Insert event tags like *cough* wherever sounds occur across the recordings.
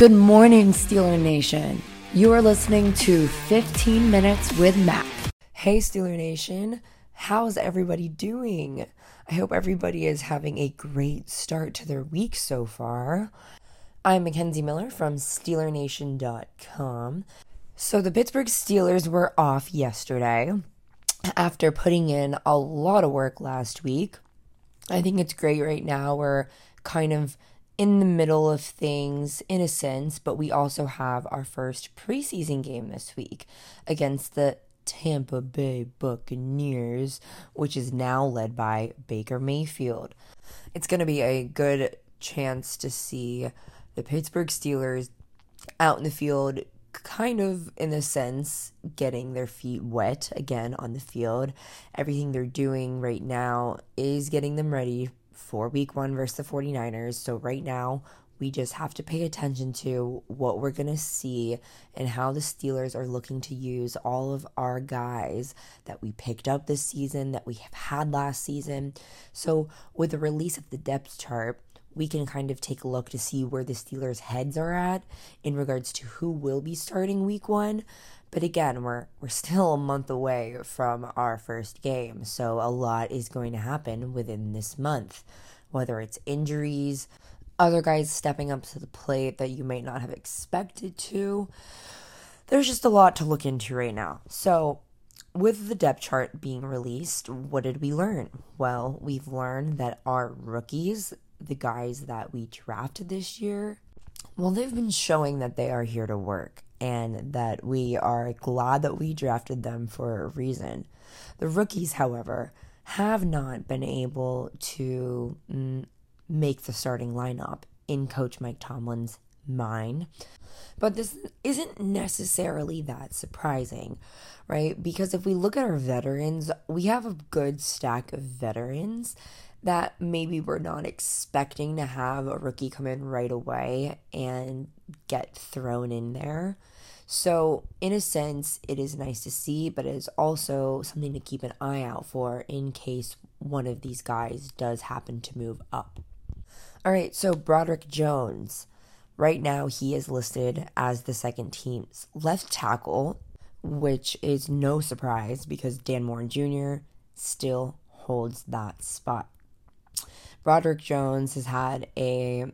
Good morning, Steeler Nation. You are listening to 15 Minutes with Mac. Hey, Steeler Nation. How's everybody doing? I hope everybody is having a great start to their week so far. I'm Mackenzie Miller from SteelerNation.com. So, the Pittsburgh Steelers were off yesterday after putting in a lot of work last week. I think it's great right now. We're kind of in the middle of things in a sense, but we also have our first preseason game this week against the Tampa Bay Buccaneers, which is now led by Baker Mayfield. It's going to be a good chance to see the Pittsburgh Steelers out in the field, kind of in a sense, getting their feet wet again on the field. Everything they're doing right now is getting them ready for week one versus the 49ers. So, right now, we just have to pay attention to what we're going to see and how the Steelers are looking to use all of our guys that we picked up this season, that we have had last season. So, with the release of the depth chart, we can kind of take a look to see where the Steelers' heads are at in regards to who will be starting week one. But again, we're we're still a month away from our first game, so a lot is going to happen within this month. Whether it's injuries, other guys stepping up to the plate that you might not have expected to. There's just a lot to look into right now. So, with the depth chart being released, what did we learn? Well, we've learned that our rookies, the guys that we drafted this year, well, they've been showing that they are here to work and that we are glad that we drafted them for a reason. The rookies, however, have not been able to mm, make the starting lineup in Coach Mike Tomlin's mind. But this isn't necessarily that surprising, right? Because if we look at our veterans, we have a good stack of veterans that maybe we're not expecting to have a rookie come in right away and get thrown in there. So, in a sense, it is nice to see, but it is also something to keep an eye out for in case one of these guys does happen to move up. All right, so Broderick Jones. Right now, he is listed as the second team's left tackle, which is no surprise because Dan Moore Jr. still holds that spot. Broderick Jones has had a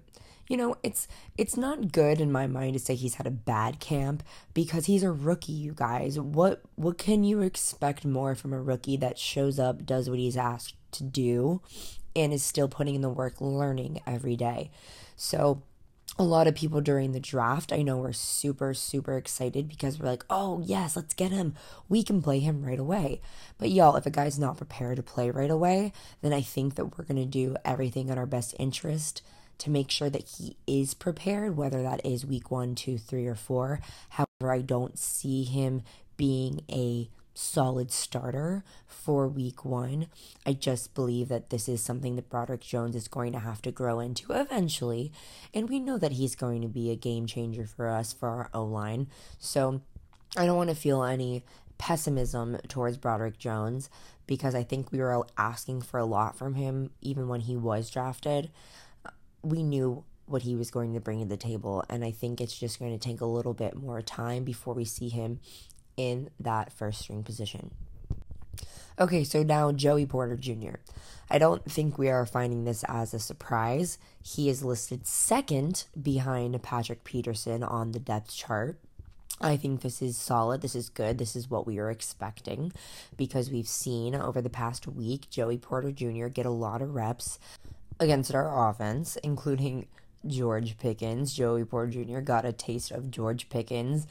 you know, it's it's not good in my mind to say he's had a bad camp because he's a rookie, you guys. What what can you expect more from a rookie that shows up, does what he's asked to do, and is still putting in the work learning every day. So a lot of people during the draft, I know were super, super excited because we're like, oh, yes, let's get him. We can play him right away. But y'all, if a guy's not prepared to play right away, then I think that we're going to do everything in our best interest to make sure that he is prepared, whether that is week one, two, three, or four. However, I don't see him being a solid starter for week one. I just believe that this is something that Broderick Jones is going to have to grow into eventually. And we know that he's going to be a game changer for us for our O line. So I don't want to feel any pessimism towards Broderick Jones because I think we were asking for a lot from him even when he was drafted we knew what he was going to bring to the table. And I think it's just going to take a little bit more time before we see him in that first string position. Okay, so now Joey Porter Jr. I don't think we are finding this as a surprise. He is listed second behind Patrick Peterson on the depth chart. I think this is solid. This is good. This is what we are expecting because we've seen over the past week Joey Porter Jr. get a lot of reps against our offense, including George Pickens. Joey Porter Jr. got a taste of George Pickens.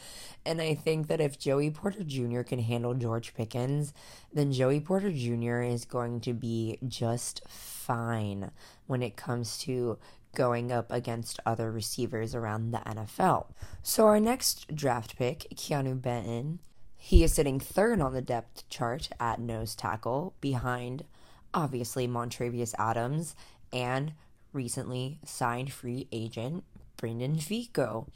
And I think that if Joey Porter Jr. can handle George Pickens, then Joey Porter Jr. is going to be just fine when it comes to going up against other receivers around the NFL. So our next draft pick, Keanu Benton, he is sitting third on the depth chart at nose tackle behind obviously Montravius Adams and recently signed free agent Brendan Vico.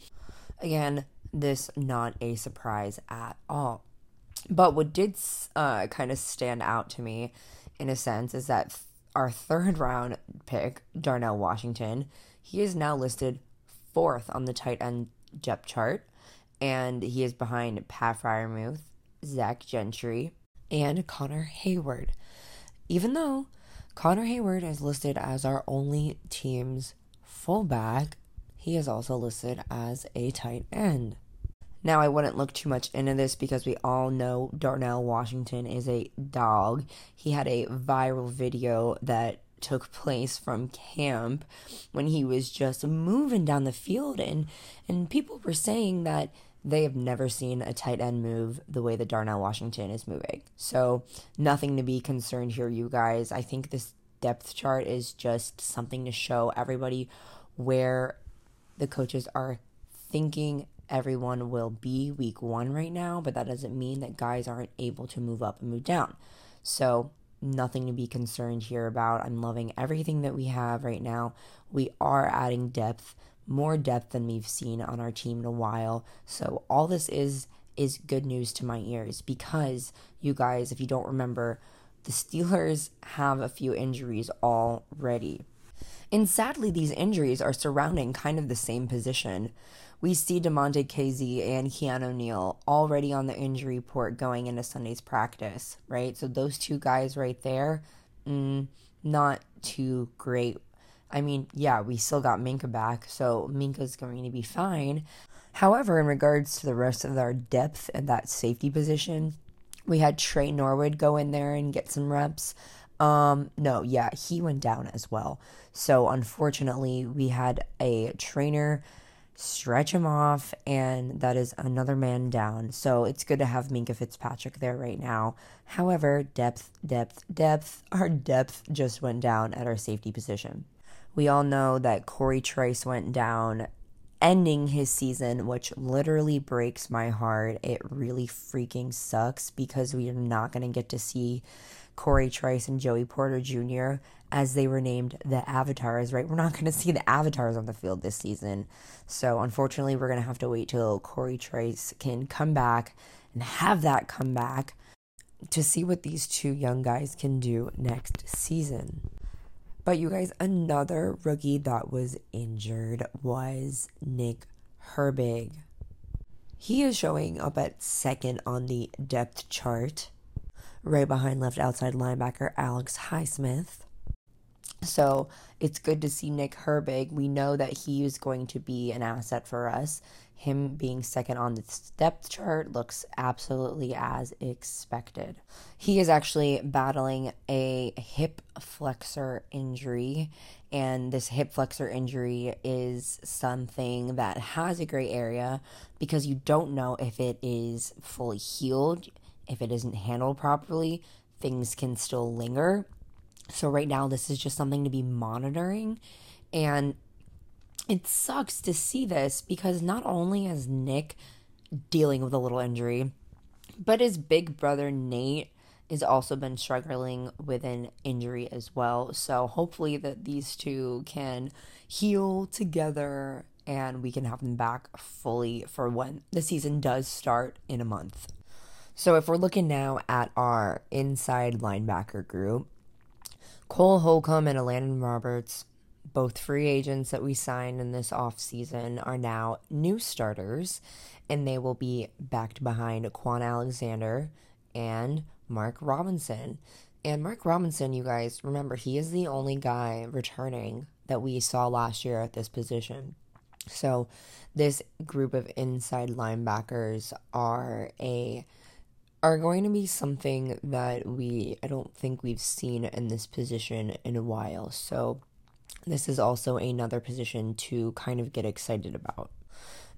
Again, this not a surprise at all. But what did uh, kind of stand out to me, in a sense, is that our third round pick, Darnell Washington, he is now listed fourth on the tight end depth chart, and he is behind Pat Freiermuth, Zach Gentry, and Connor Heyward. Even though Connor Heyward is listed as our only team's fullback, he is also listed as a tight end. Now, I wouldn't look too much into this because we all know Darnell Washington is a dog. He had a viral video that took place from camp when he was just moving down the field and and people were saying that they have never seen a tight end move the way that Darnell Washington is moving. So, nothing to be concerned here, you guys. I think this depth chart is just something to show everybody where the coaches are thinking everyone will be week one right now, but that doesn't mean that guys aren't able to move up and move down. So, nothing to be concerned here about. I'm loving everything that we have right now. We are adding depth, more depth than we've seen on our team in a while. So, all this is is good news to my ears because you guys, if you don't remember, the Steelers have a few injuries already. And sadly, these injuries are surrounding kind of the same position we see Damontae Kazee and Keanu Neal already on the injury report going into Sunday's practice, right? So those two guys right there, mm, not too great. I mean, yeah, we still got Minkah back, so Minkah's going to be fine. However, in regards to the rest of our depth at that safety position, we had Tre Norwood go in there and get some reps. Um, no, yeah, he went down as well. So unfortunately, we had a trainer stretch him off, and that is another man down. So it's good to have Minkah Fitzpatrick there right now. However, depth, depth, depth, *laughs* our depth just went down at our safety position. We all know that Cory Trice went down, ending his season, which literally breaks my heart. It really freaking sucks because we are not going to get to see Cory Trice and Joey Porter Jr. as they were named the avatars, right? We're not going to see the avatars on the field this season. So unfortunately, we're going to have to wait till Cory Trice can come back and have that come back to see what these two young guys can do next season. But you guys, another rookie that was injured was Nick Herbig. He is showing up at second on the depth chart right behind left outside linebacker Alex Highsmith. So it's good to see Nick Herbig. We know that he is going to be an asset for us. Him being second on the depth chart looks absolutely as expected. He is actually battling a hip flexor injury, and this hip flexor injury is something that has a gray area because you don't know if it is fully healed if it isn't handled properly, things can still linger. So, right now, this is just something to be monitoring. And it sucks to see this because not only is Nick dealing with a little injury, but his big brother Nate has also been struggling with an injury as well. So hopefully that these two can heal together and we can have them back fully for when the season does start in a month. So if we're looking now at our inside linebacker group, Cole Holcomb and Elandon Roberts, both free agents that we signed in this offseason, are now new starters, and they will be backed behind Kwon Alexander and Mark Robinson. And Mark Robinson, you guys, remember, he is the only guy returning that we saw last year at this position. So, this group of inside linebackers are a are going to be something that we I don't think we've seen in this position in a while. So this is also another position to kind of get excited about.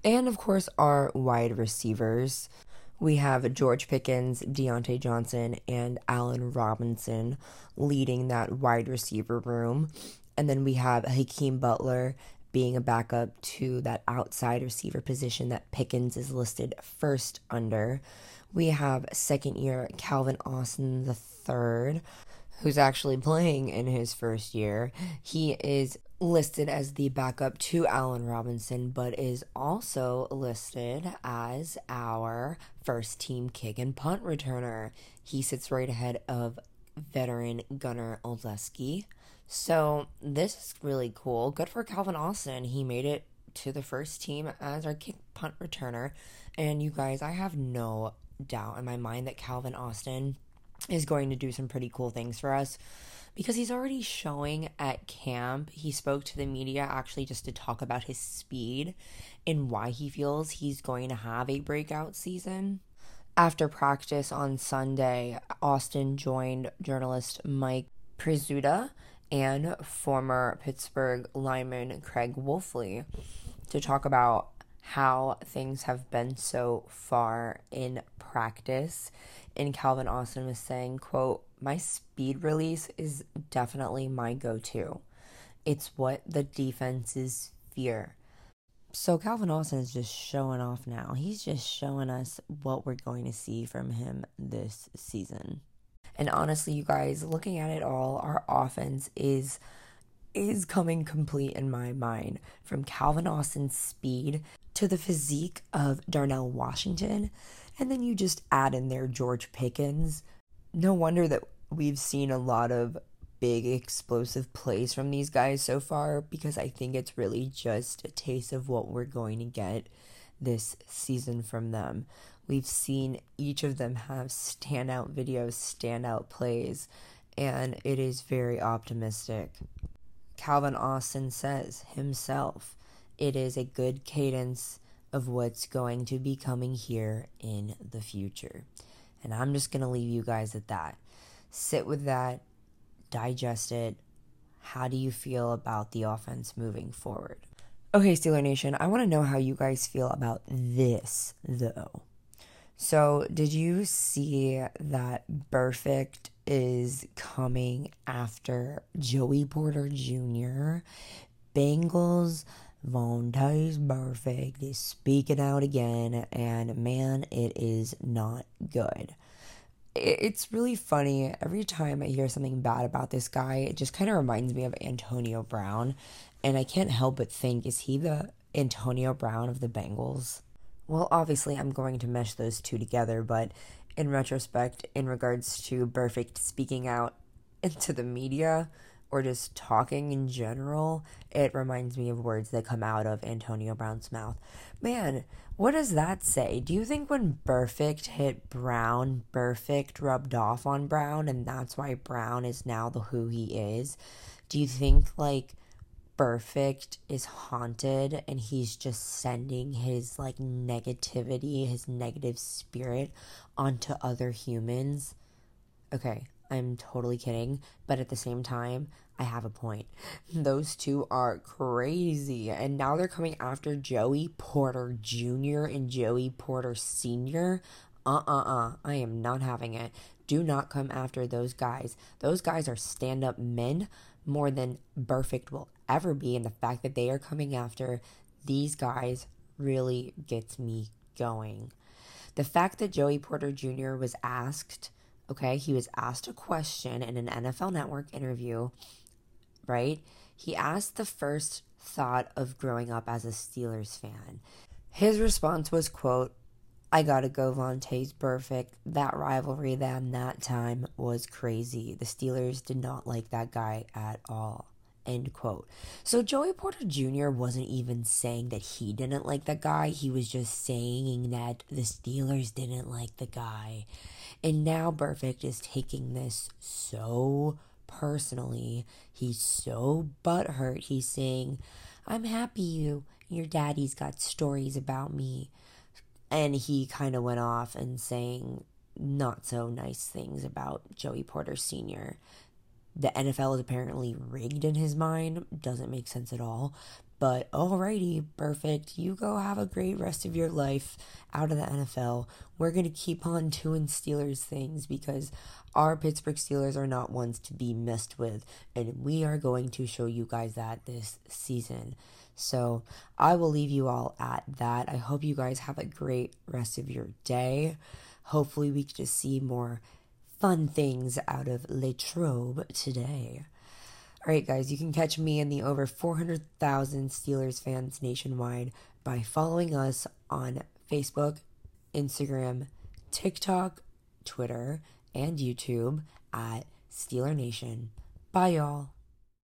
And of course, our wide receivers. We have George Pickens, Diontae Johnson, and Allen Robinson leading that wide receiver room. And then we have Hakeem Butler being a backup to that outside receiver position that Pickens is listed first under we have second year Calvin Austin the third, who's actually playing in his first year. He is listed as the backup to Allen Robinson, but is also listed as our first team kick and punt returner. He sits right ahead of veteran Gunnar Olszewski. So this is really cool. Good for Calvin Austin. He made it to the first team as our kick punt returner. And you guys, I have no doubt in my mind that Calvin Austin is going to do some pretty cool things for us because he's already showing at camp. He spoke to the media actually just to talk about his speed and why he feels he's going to have a breakout season. After practice on Sunday, Austin joined journalist Mike Prisuta and former Pittsburgh lineman Craig Wolfley to talk about how things have been so far in practice. And Calvin Austin was saying, quote, my speed release is definitely my go-to. It's what the defenses fear. So Calvin Austin is just showing off now. He's just showing us what we're going to see from him this season. And honestly, you guys, looking at it all, our offense is is coming complete in my mind. From Calvin Austin's speed to the physique of Darnell Washington, and then you just add in there George Pickens. No wonder that we've seen a lot of big explosive plays from these guys so far because I think it's really just a taste of what we're going to get this season from them. We've seen each of them have standout videos, standout plays, and it is very optimistic. Calvin Austin says himself, it is a good cadence of what's going to be coming here in the future. And I'm just going to leave you guys at that. Sit with that, digest it. How do you feel about the offense moving forward? Okay, Steeler Nation, I want to know how you guys feel about this, though. So, did you see that Burfict is coming after Joey Porter Jr.? Bengals Vontaze Burfict is speaking out again, and man, it is not good. It's really funny. Every time I hear something bad about this guy, it just kind of reminds me of Antonio Brown. And I can't help but think, is he the Antonio Brown of the Bengals? Well, obviously, I'm going to mesh those two together, but in retrospect, in regards to Burfict speaking out *laughs* into the media or just talking in general, it reminds me of words that come out of Antonio Brown's mouth. Man, what does that say? Do you think when Burfict hit Brown, Burfict rubbed off on Brown, and that's why Brown is now the who he is? Do you think, like, Burfict is haunted and he's just sending his like negativity, his negative spirit onto other humans. Okay, I'm totally kidding, but at the same time, I have a point. *laughs* Those two are crazy, and now they're coming after Joey Porter Jr. and Joey Porter Sr. Uh uh uh, I am not having it. Do not come after those guys. Those guys are stand up men more than Burfict will ever be. And the fact that they are coming after these guys really gets me going. The fact that Joey Porter Jr. was asked, okay, he was asked a question in an NFL Network interview, right? He asked the first thought of growing up as a Steelers fan. His response was, quote, I gotta go Vontaze Burfict. That rivalry then that time was crazy. The Steelers did not like that guy at all. End quote. So Joey Porter Jr. wasn't even saying that he didn't like the guy. He was just saying that the Steelers didn't like the guy. And now Burfict is taking this so personally. He's so butthurt. He's saying, I'm happy you your daddy's got stories about me. And he kind of went off and saying not so nice things about Joey Porter Sr the NFL is apparently rigged in his mind. Doesn't make sense at all. But alrighty, Burfict. You go have a great rest of your life out of the NFL. We're going to keep on doing Steelers things because our Pittsburgh Steelers are not ones to be messed with. And we are going to show you guys that this season. So I will leave you all at that. I hope you guys have a great rest of your day. Hopefully, we can just see more fun things out of Latrobe today. All right, guys, you can catch me and the over 400,000 Steelers fans nationwide by following us on Facebook, Instagram, TikTok, Twitter, and YouTube at Steeler Nation. Bye, y'all.